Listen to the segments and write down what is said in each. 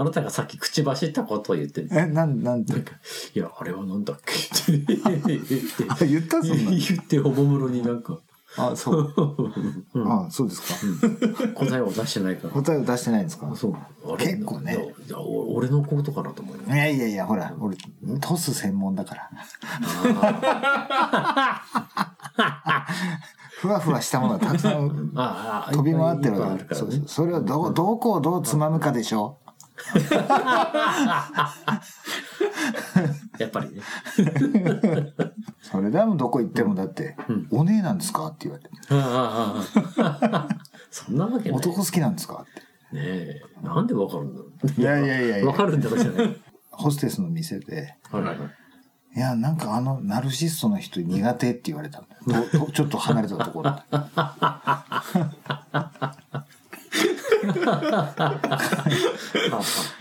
あなたがさっき口走ったことを言ってる。え、なん、なんて？なん。か、いや、あれはなんだっけ？って言ってあ、言ったそんな。言って、おもむろになんか、あ、そう。うんあ、そうですか。答えを出してないから。答えを出してないんですか？そう。あれ結構ねいやいやお俺のことかなと思うよい。やいやいや、ほら、俺、トス専門だから。ふわふわしたものがたくさんああ、飛び回ってるわけそう。それをど、どこをどうつまむかでしょ やっぱりね。それでもどこ行ってもだって、お姉なんですかって言われて。そんなわけない。男好きなんですかって。ねえ、なんでわかるんだろう。いやいやいやいやわかるんだろうじゃない。ホステスの店で、はいはい。いや、なんかあの、ナルシストの人苦手って言われたんだよ。ちょっと離れたところで。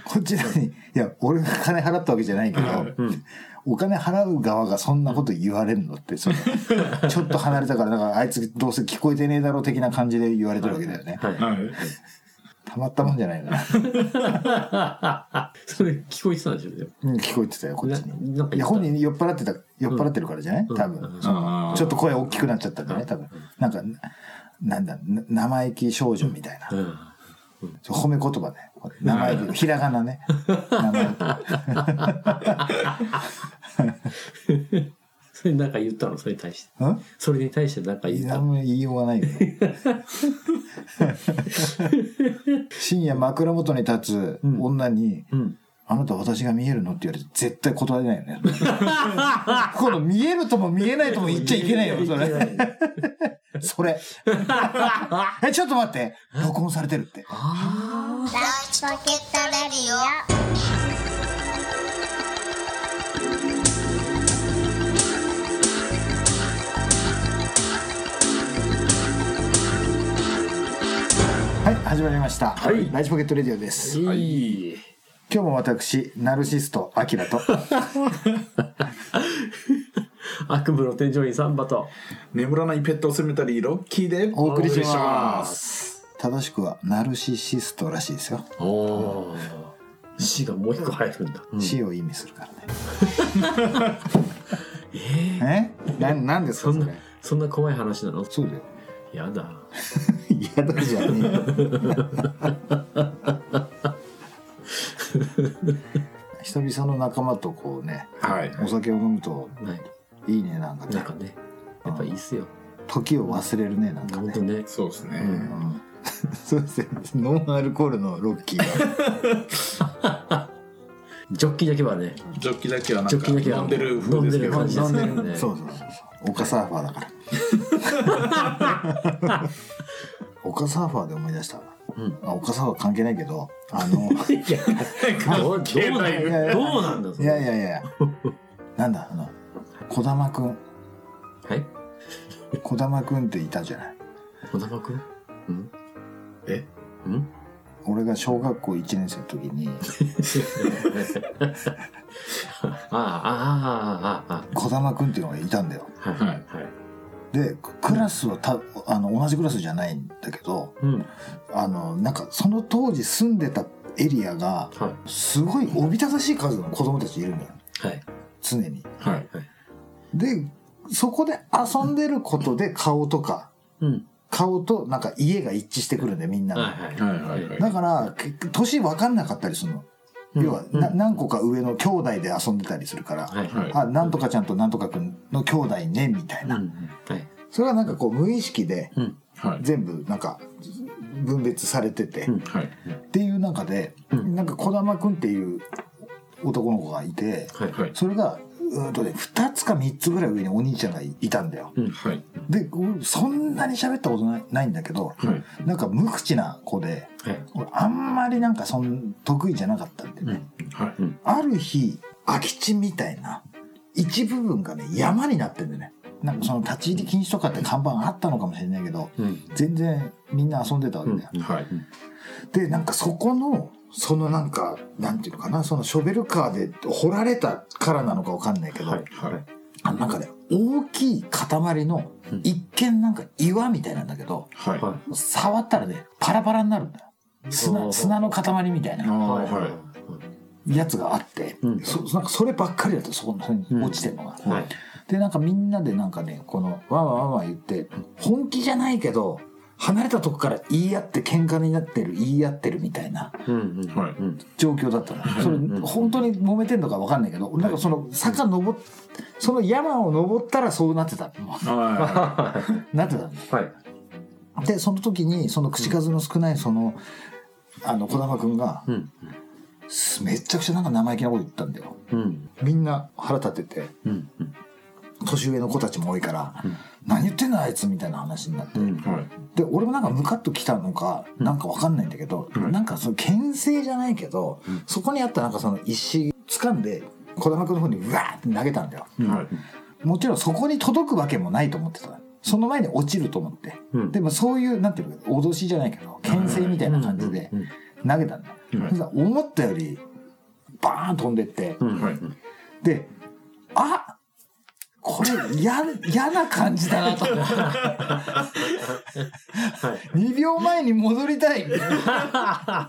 こっちなのに、いや、俺が金払ったわけじゃないけど、お金払う側がそんなこと言われるのって、その、ちょっと離れたから、だからあいつどうせ聞こえてねえだろう的な感じで言われてるわけだよね。はい。はい。たまったもんじゃないな。それ聞こえてたんでしょ？うん聞こえてたよ、こっちに。いや、本人酔っ払ってた、酔っ払ってるからじゃない？多分。そのちょっと声大きくなっちゃったんじゃない？多分。なんか、なんだ、な生意気少女みたいな。うん。褒め言葉ね。生意気、ひらがなね。生意 それなんか言ったの？それに対して。それに対してなんか言った？の何も言いようがないよ。深夜枕元に立つ女に、うん。あなた私が見えるの？って言われて絶対断れないよね。この見えるとも見えないとも言っちゃいけないよ、それ。い それ。え、ちょっと待って。録音されてるって。あライチポケットレディオはい、始まりました。はいライチポケットレディオです。あ。いい。今日も私、ナルシスト、アキラと、悪夢の天井員サンバと。眠らないペットセメタリーロッキーでお送りしま。ます正しくは、ナルシシストらしいですよ。おお。死がもう一個入るんだ。死を意味するからね。えええ？な、なんですそんなかそれ？、そんな怖い話なの？そうだよ。やだ。嫌だじゃねえよ。久々の仲間とこうね、はいお酒を飲むとはい。いいね、なんかね。なんかね。やっぱいいっすよ。時を忘れるね、なんかね。本当ね。そうですね、うん そうですね。ノンアルコールのロッキーが。ジョッキだけはね。ジョッキだけはなんかジョッキだけは飲んでる風ですけど飲んでる感じ飲んですよね。そうそうそうそう。オカサーファーだから。オカサーファーで思い出したわ。うん。あ、オカサーファー関係ないけど、あの、いや、どうどうなんいやいやどうなんだそいれやいやいや、なんだ、あの、児玉くん。はい児玉くんっていたじゃない。児玉くん？うんえ？うん？俺が小学校1年生の時に、ああ、ああ、ああ、あ児玉くんっていうのがいたんだよ。あ。はい。はい。で、クラスはた、あの、同じクラスじゃないんだけど、うん。あの、なんか、その当時住んでたエリアが、はい。すごいおびただしい数の子供たちいるんだよ。はい。常に。はい。はい。で、そこで遊んでることで顔とか、うん。顔となんか家が一致してくるんでみんなの。はい。はいはいはいだから、け年分かんなかったりするの。要は、な何個か上の兄弟で遊んでたりするから、はい。はいあ、なんとかちゃんとなんとかくんの兄弟ね、みたいな。うん。はい。それはなんかこう無意識で全部なんか分別されてて、っていう中で、うんなんか児玉くんっていう男の子がいて、はい。はいそれが、うーんとね、2つか3つぐらい上にお兄ちゃんがいいたんだよ。うん。はいで、俺そんなに喋ったことないないんだけど、はいなんか無口な子で、はい。俺あんまりなんかそん得意じゃなかったんでね。はいある日、空き地みたいな一部分がね、山になってんだよね。なんかその立ち入り禁止とかって看板あったのかもしれないけど、うん。全然みんな遊んでたわけだよ。はいで、なんかそこの、そのなんか、なんていうのかな、そのショベルカーで掘られたからなのかわかんないけど、はい。はいあのなんかね、大きい塊のうん、一見なんか岩みたいなんだけど、は触ったらね、パラパラになるんだよ。お砂、ー。砂の塊みたいな。はい。やつがあって、うん。そなんかそればっかりだとそこに落ちてるのが、はい。でなんかみんなでなんかねこのわーわーわーわー言って本気じゃないけど離れたとこから言い合って喧嘩になってる言い合ってるみたいな。状況だったのそれうん本当に揉めてんのか分かんないけどなんかその坂登っその山を登ったらそうなってたは なってたのはい。でその時にその口数の少ないそのあの児玉君がうん。すめっちゃくちゃなんか生意気なこと言ったんだようん。みんな腹立ててうん。うん。年上の子たちも多いからうん「何言ってんだあいつ」みたいな話になって、うん。いはい。で俺もなんかムカッときたのかなんかわかんないんだけど、うん。なんかその牽制じゃないけど、うん。そこにあったなんかその石掴んで児玉君の方にうわーって投げたんだよ。はい。もちろんそこに届くわけもないと思ってたその前に落ちると思って、うん。でもそういうなんていうの脅しじゃないけど牽制みたいな感じでうん。投げたんだ。思ったよりバーン飛んでって、であこれ嫌嫌な感じだなと。はい。2秒前に戻りたい。は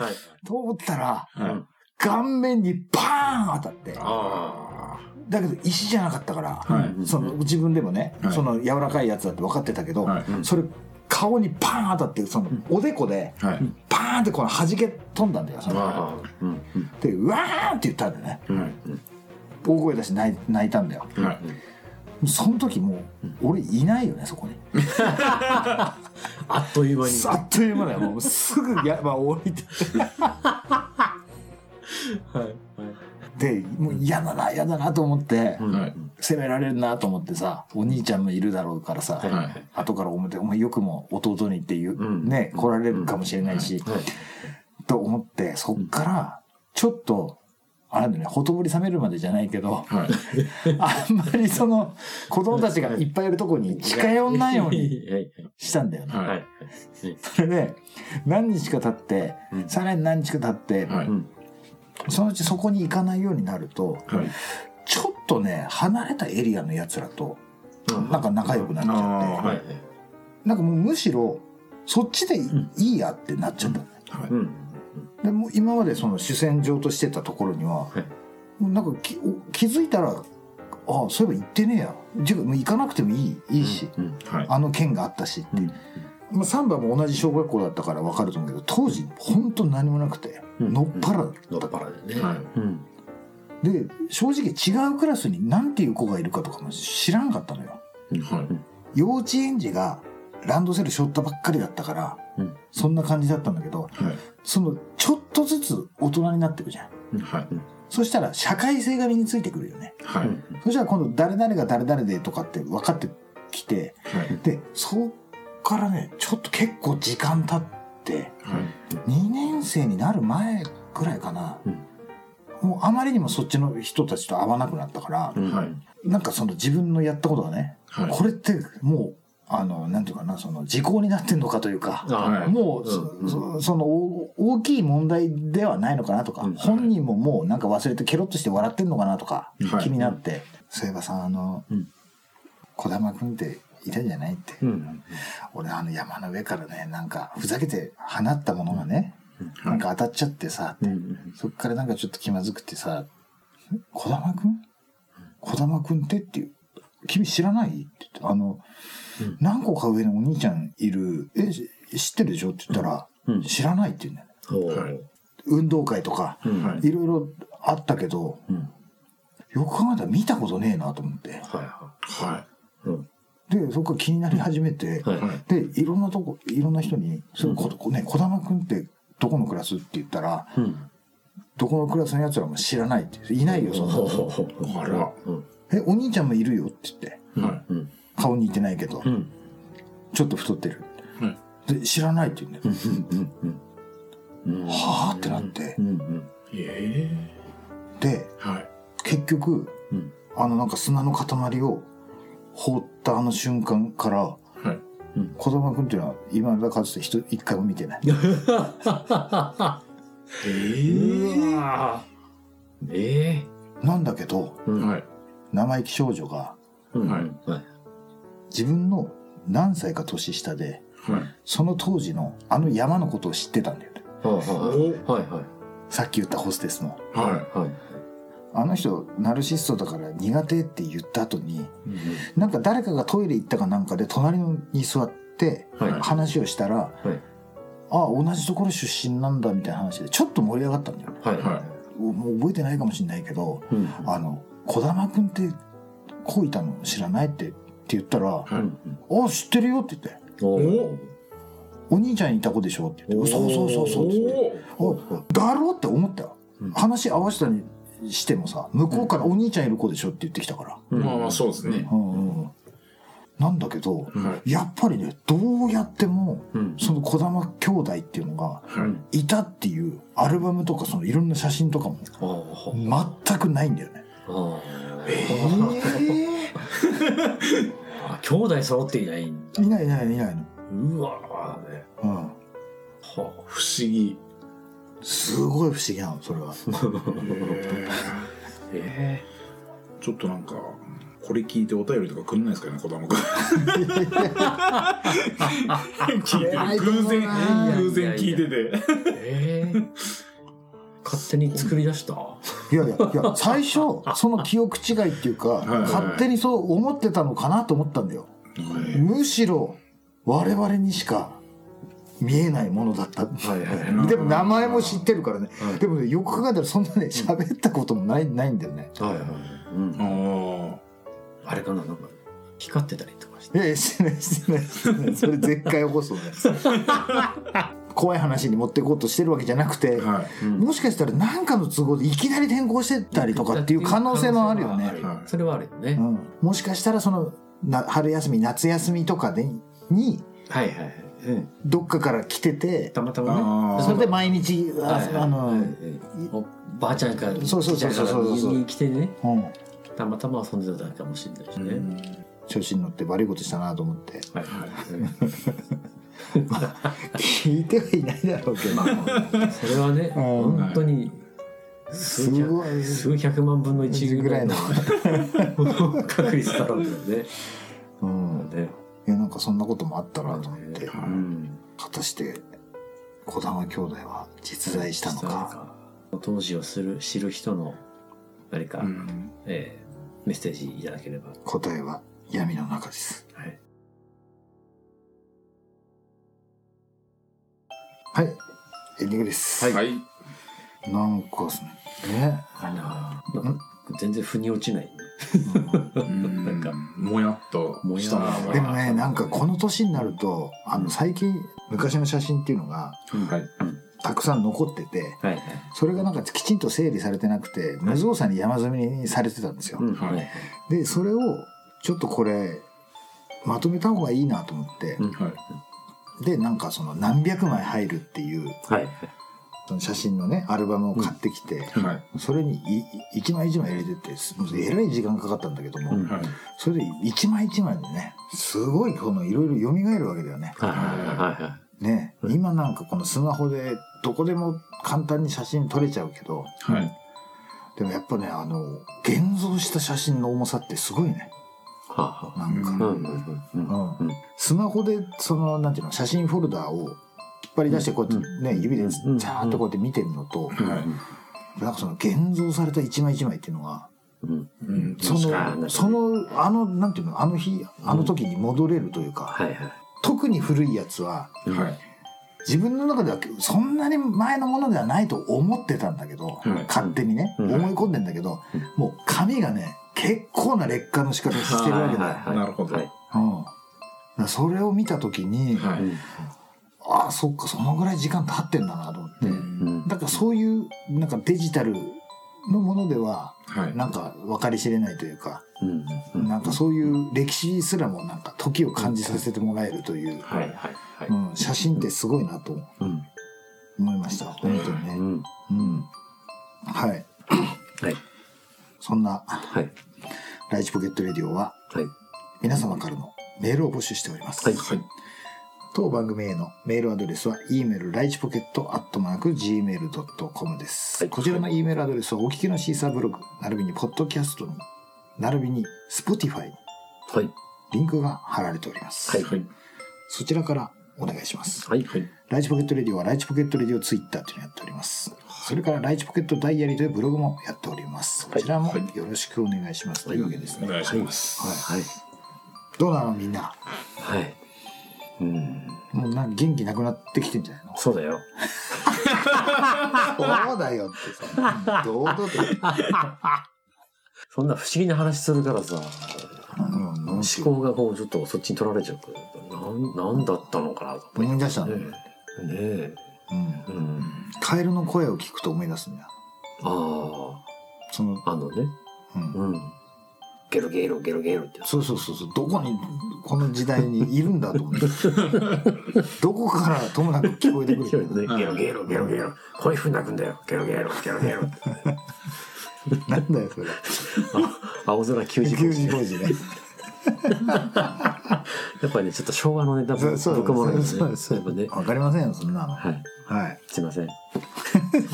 い。と思ったらはい。顔面にバーン当たって。あだけど石じゃなかったから、はい。その自分でもね、はい。その柔らかいやつだって分かってたけど、はい。それ顔にバーン当たってそのおでこではい。バーンってこの弾け飛んだんだよそあ。の。でうわーって言ったんだよね。はい大声出して泣い泣いたんだよ。はい。その時もう俺いないよねそこに。あっという間に。あっという間だよ。もうすぐ山降りて。はい。はい。でもう嫌だな嫌だなと思って、うんはい。責められるなと思ってさお兄ちゃんもいるだろうからさ、はい。はい後から表お前よくも弟にっていう、うん。ね来られるかもしれないし、はい。と思ってそっからちょっとあれだねほとぼり冷めるまでじゃないけどはいあんまりその子供たちがいっぱいいるとこに近寄んないようにはい。したんだよね。はい。はい。それで何日か経ってうんさらに何日か経って、はいうん。そのうちそこに行かないようになるとはいちょっとね離れたエリアのやつらとうんなんか仲良くなっちゃって。なんかもうむしろそっちでいんいいやってなっちゃった、はいうん。でもう今までその主戦場としてたところには、はい。なんかきお気づいたらああそういえば行ってねえや。ていうかもう行かなくてもいいいいし、うん。はい。あの県があったしって、うんまあ、サンバも同じ小学校だったから分かると思うけど当時本当何もなくて、うんのっぱらだのっぱらでね。はい。うん。で正直違うクラスに何ていう子がいるかとかも知らなかったのよ。はい。幼稚園児がランドセル背負ったばっかりだったからうん。そんな感じだったんだけどはい。そのちょっとずつ大人になっていくじゃん。はい。そしたら社会性が身についてくるよね。はい。そしたら今度誰々が誰々でとかって分かってきてはい。でそっからねちょっと結構時間経ってはい。2年生になる前ぐらいかな、うん。もうあまりにもそっちの人たちと会わなくなったから、うん。はい。なんかその自分のやったことがね、はい。これってもうあのなんていうかなその時効になってんのかというか、あはい。もう、うん。そそのお大きい問題ではないのかなとか、うん。本人ももうなんか忘れてケロッとして笑ってんのかなとか、はい気になって、そういえばさあのうん。児玉君っていたんじゃないって、うん。俺あの山の上からねなんかふざけて放ったものがね、うん。なんか当たっちゃってさ、うん。そっからなんかちょっと気まずくてさ「児玉君？児玉君って?」っていう「君知らない?」って言って「あの、うん何個か上のお兄ちゃんいるえし知ってるでしょ?」って言ったら「うん知らない」って言うんだよね運動会とかいいろいろあったけどうん。よく考えたら見たことねえなと思っては。はいうん。でそこから気になり始めて、はい。はいでいろんなとこいろんな人に「それここね児玉君ってどこのクラス?」って言ったらうん。どこのクラスのやつらも知らないっていないよその。あらうん。えお兄ちゃんもいるよって言って。顔に似てないけど、うん。ちょっと太ってるはいで知らないって言うんだよ、うん。うん。うん。はあってなってうん。うん。えでえはい結局うん。あのなんか砂の塊を放ったあの瞬間からはい児玉君っていうのは今だかつて人一回も見てない えうわええ。なんだけどうん。はい生意気少女がうん。はいはい。自分の何歳か年下ではいその当時のあの山のことを知ってたんだよ。はいはい。さっき言ったホステスのははい。あの人ナルシストだから苦手って言った後にうんなんか誰かがトイレ行ったかなんかで隣に座ってはい話をしたら、はいあ同じところ出身なんだみたいな話でちょっと盛り上がったんだよねはい。はもう覚えてないかもしれないけどうんあの児玉君ってこういたの知らないってって言ったら「はい。うんあ知ってるよ」って言って。おー「お兄ちゃんいた子でしょ」って言って「そうそうそうそう」って言って。お「あだろ?」って思った。ようん話合わせたにしてもさ向こうから「お兄ちゃんいる子でしょ」って言ってきたから。いまあまあそうですね。うんうんなんだけどはい。やっぱりねどうやってもうん。その児玉兄弟っていうのがはい。いたっていうアルバムとかそのいろんな写真とかもあ全くないんだよね。あえ あ兄弟揃っていないんだ。いないいないいないの。うわーね。うん。は不思議。すごい不思議なのそれは。えちょっとなんかこれ聞いてお便りとかくんないですかね子供が 偶然偶然聞いてて。ええ勝手に作り出した？いやいやいや最初その記憶違いっていうか勝手にそう思ってたのかなと思ったんだよ。むしろ我々にしか見えないものだった。はいはいでも名前も知ってるからね。はい。でもねよく考えたらそんなね喋ったこともないないんだよね。はいはいうん。ああれかななんか光ってたりとかして。いやいやしてないしてない。してないそれ絶対起こすのね。怖い話に持っていこうとしてるわけじゃなくて、あはい。うん。もしかしたら何かの都合でいきなり転校してたりとかっていう可能性もあるよね。はい。それはあるよね。うん、もしかしたらそのな春休み夏休みとかでにはいはいはい。うん。どっかから来ててたまたまね。それで毎日あ、の、ばあちゃんからそうそうそうそう。そう家に来てね。うん、たまたま遊んでたかもしれないしね、調子に乗って悪いことしたなと思って。はい 聞いてはいないだろうけど、それはねうん。本当に数すごい。百数百万分の1ぐらいの確率だろうけどね。うん、ね。いやなんかそんなこともあったなと思って、うん。果たして児玉兄弟は実在したのか。当時をする知る人の何か、うん。えーメッセージいただければ。答えは闇の中です。はいはい。エンディングです、はい。なんかね。あれななんか全然腑に落ちない。うん。なんか。もやっとしたな。もやでもねなんかこの年になるとあの最近昔の写真っていうのがはい。たくさん残っててはいはい。それがなんかきちんと整理されてなくて無造作に山積みにされてたんですよ、うん。はいはい。でそれをちょっとこれまとめた方がいいなと思って、うん。はいでなんかその何百枚入るっていうはい。その写真のねアルバムを買ってきて、はい。それにい一枚一枚入れてってもうえらい時間かかったんだけども、うん。はい。それで一枚一枚でねすごいこのいろいろ蘇るわけだよね。はいはいはいね、うん今なんかこのスマホでどこでも簡単に写真撮れちゃうけどはい。でもやっぱねあの現像した写真の重さってすごいねなんか、うんあ。うんうんうん。うんスマホでそのなんていうの写真フォルダーを引っ張り出してこうやってね、指でジうん。ャーっとこうやって見てるのと、はい。なんかその現像された一枚一枚っていうのがうん。うん。そのそのあのなんていうのあの日あの時に戻れるというか、はいはい。特に古いやつははい。自分の中ではそんなに前のものではないと思ってたんだけど、はい。勝手にね、うん。思い込んでんだけど、うん。もう紙がね結構な劣化の仕方してるわけだ。よ。はいはいはい。なるほど。はい。うん。それを見た時に、はい。うんああそっかそのぐらい時間経ってんだなと思って、うん。だからそういうなんかデジタルのものでははい。なんか分かり知れないというか、うん。うん。なんかそういう歴史すらもなんか時を感じさせてもらえるという、はいはいはい。うん、写真ってすごいなとう。ん。思いました。本当にね。うん。うん、はい。はいそんなはい。ライチポケットレディオははい。皆様からのメールを募集しております。はいはい。当番組へのメールアドレスは e メールライチポケットアットマーク gmail.com です、はい。こちらの e メールアドレスはお聞きのシーサーブログ並びにポッドキャストに並びに Spotify にはい。リンクが貼られております、はいはい。そちらからお願いします。はいはい。ライチポケットレディオはライチポケットレディオツイッターというのをやっております。それからライチポケットダイアリーというブログもやっております。こちらもよろしくお願いします。というわけですね。お願いします。はい。どうなのみんな？はい。うん。もうなん元気なくなってきてんじゃないの？そうだよ。そうだよってさ。堂々と？そんな不思議な話するからさ。うん、思考がこうちょっとそっちに取られちゃうからなんなんだったのかなと思い出した。ね。え。ねうん。えうん。カエルの声を聞くと思い出すんだよ。あその、ああのね。うん。うん。ゲロゲロゲロゲロってそうそうそうそう。どこにこの時代にいるんだと思って どこからともなく聞こえてくるね ゲロゲロゲロゲロ。こういうふうに鳴くんだよ。ゲロゲロゲロゲロ。なんだよそれ。あ青空球児9時5時ね やっぱりねちょっと昭和のネタぶそうそうぶくもねそうそうやっぱね。わかりませんよそんなの。はい。はい。すいません。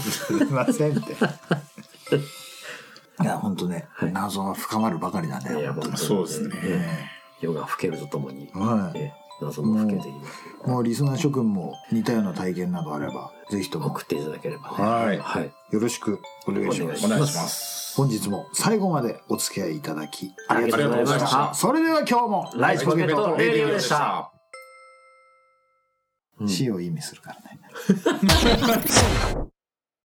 すいませんって。いや本当ね、はい。謎は深まるばかりなんだいやよ本そうですね。ええ。夜が更けるとともにはい。ええ謎も更けています。もうリスナー諸君も似たような体験などあればぜひとも。送っていただければね。はい。はい。よろしくお願いします。お願いします。本日も最後までお付き合いいただきありがとうございました。た。それでは今日もライチポケットレディオでした。うん。死を意味するからね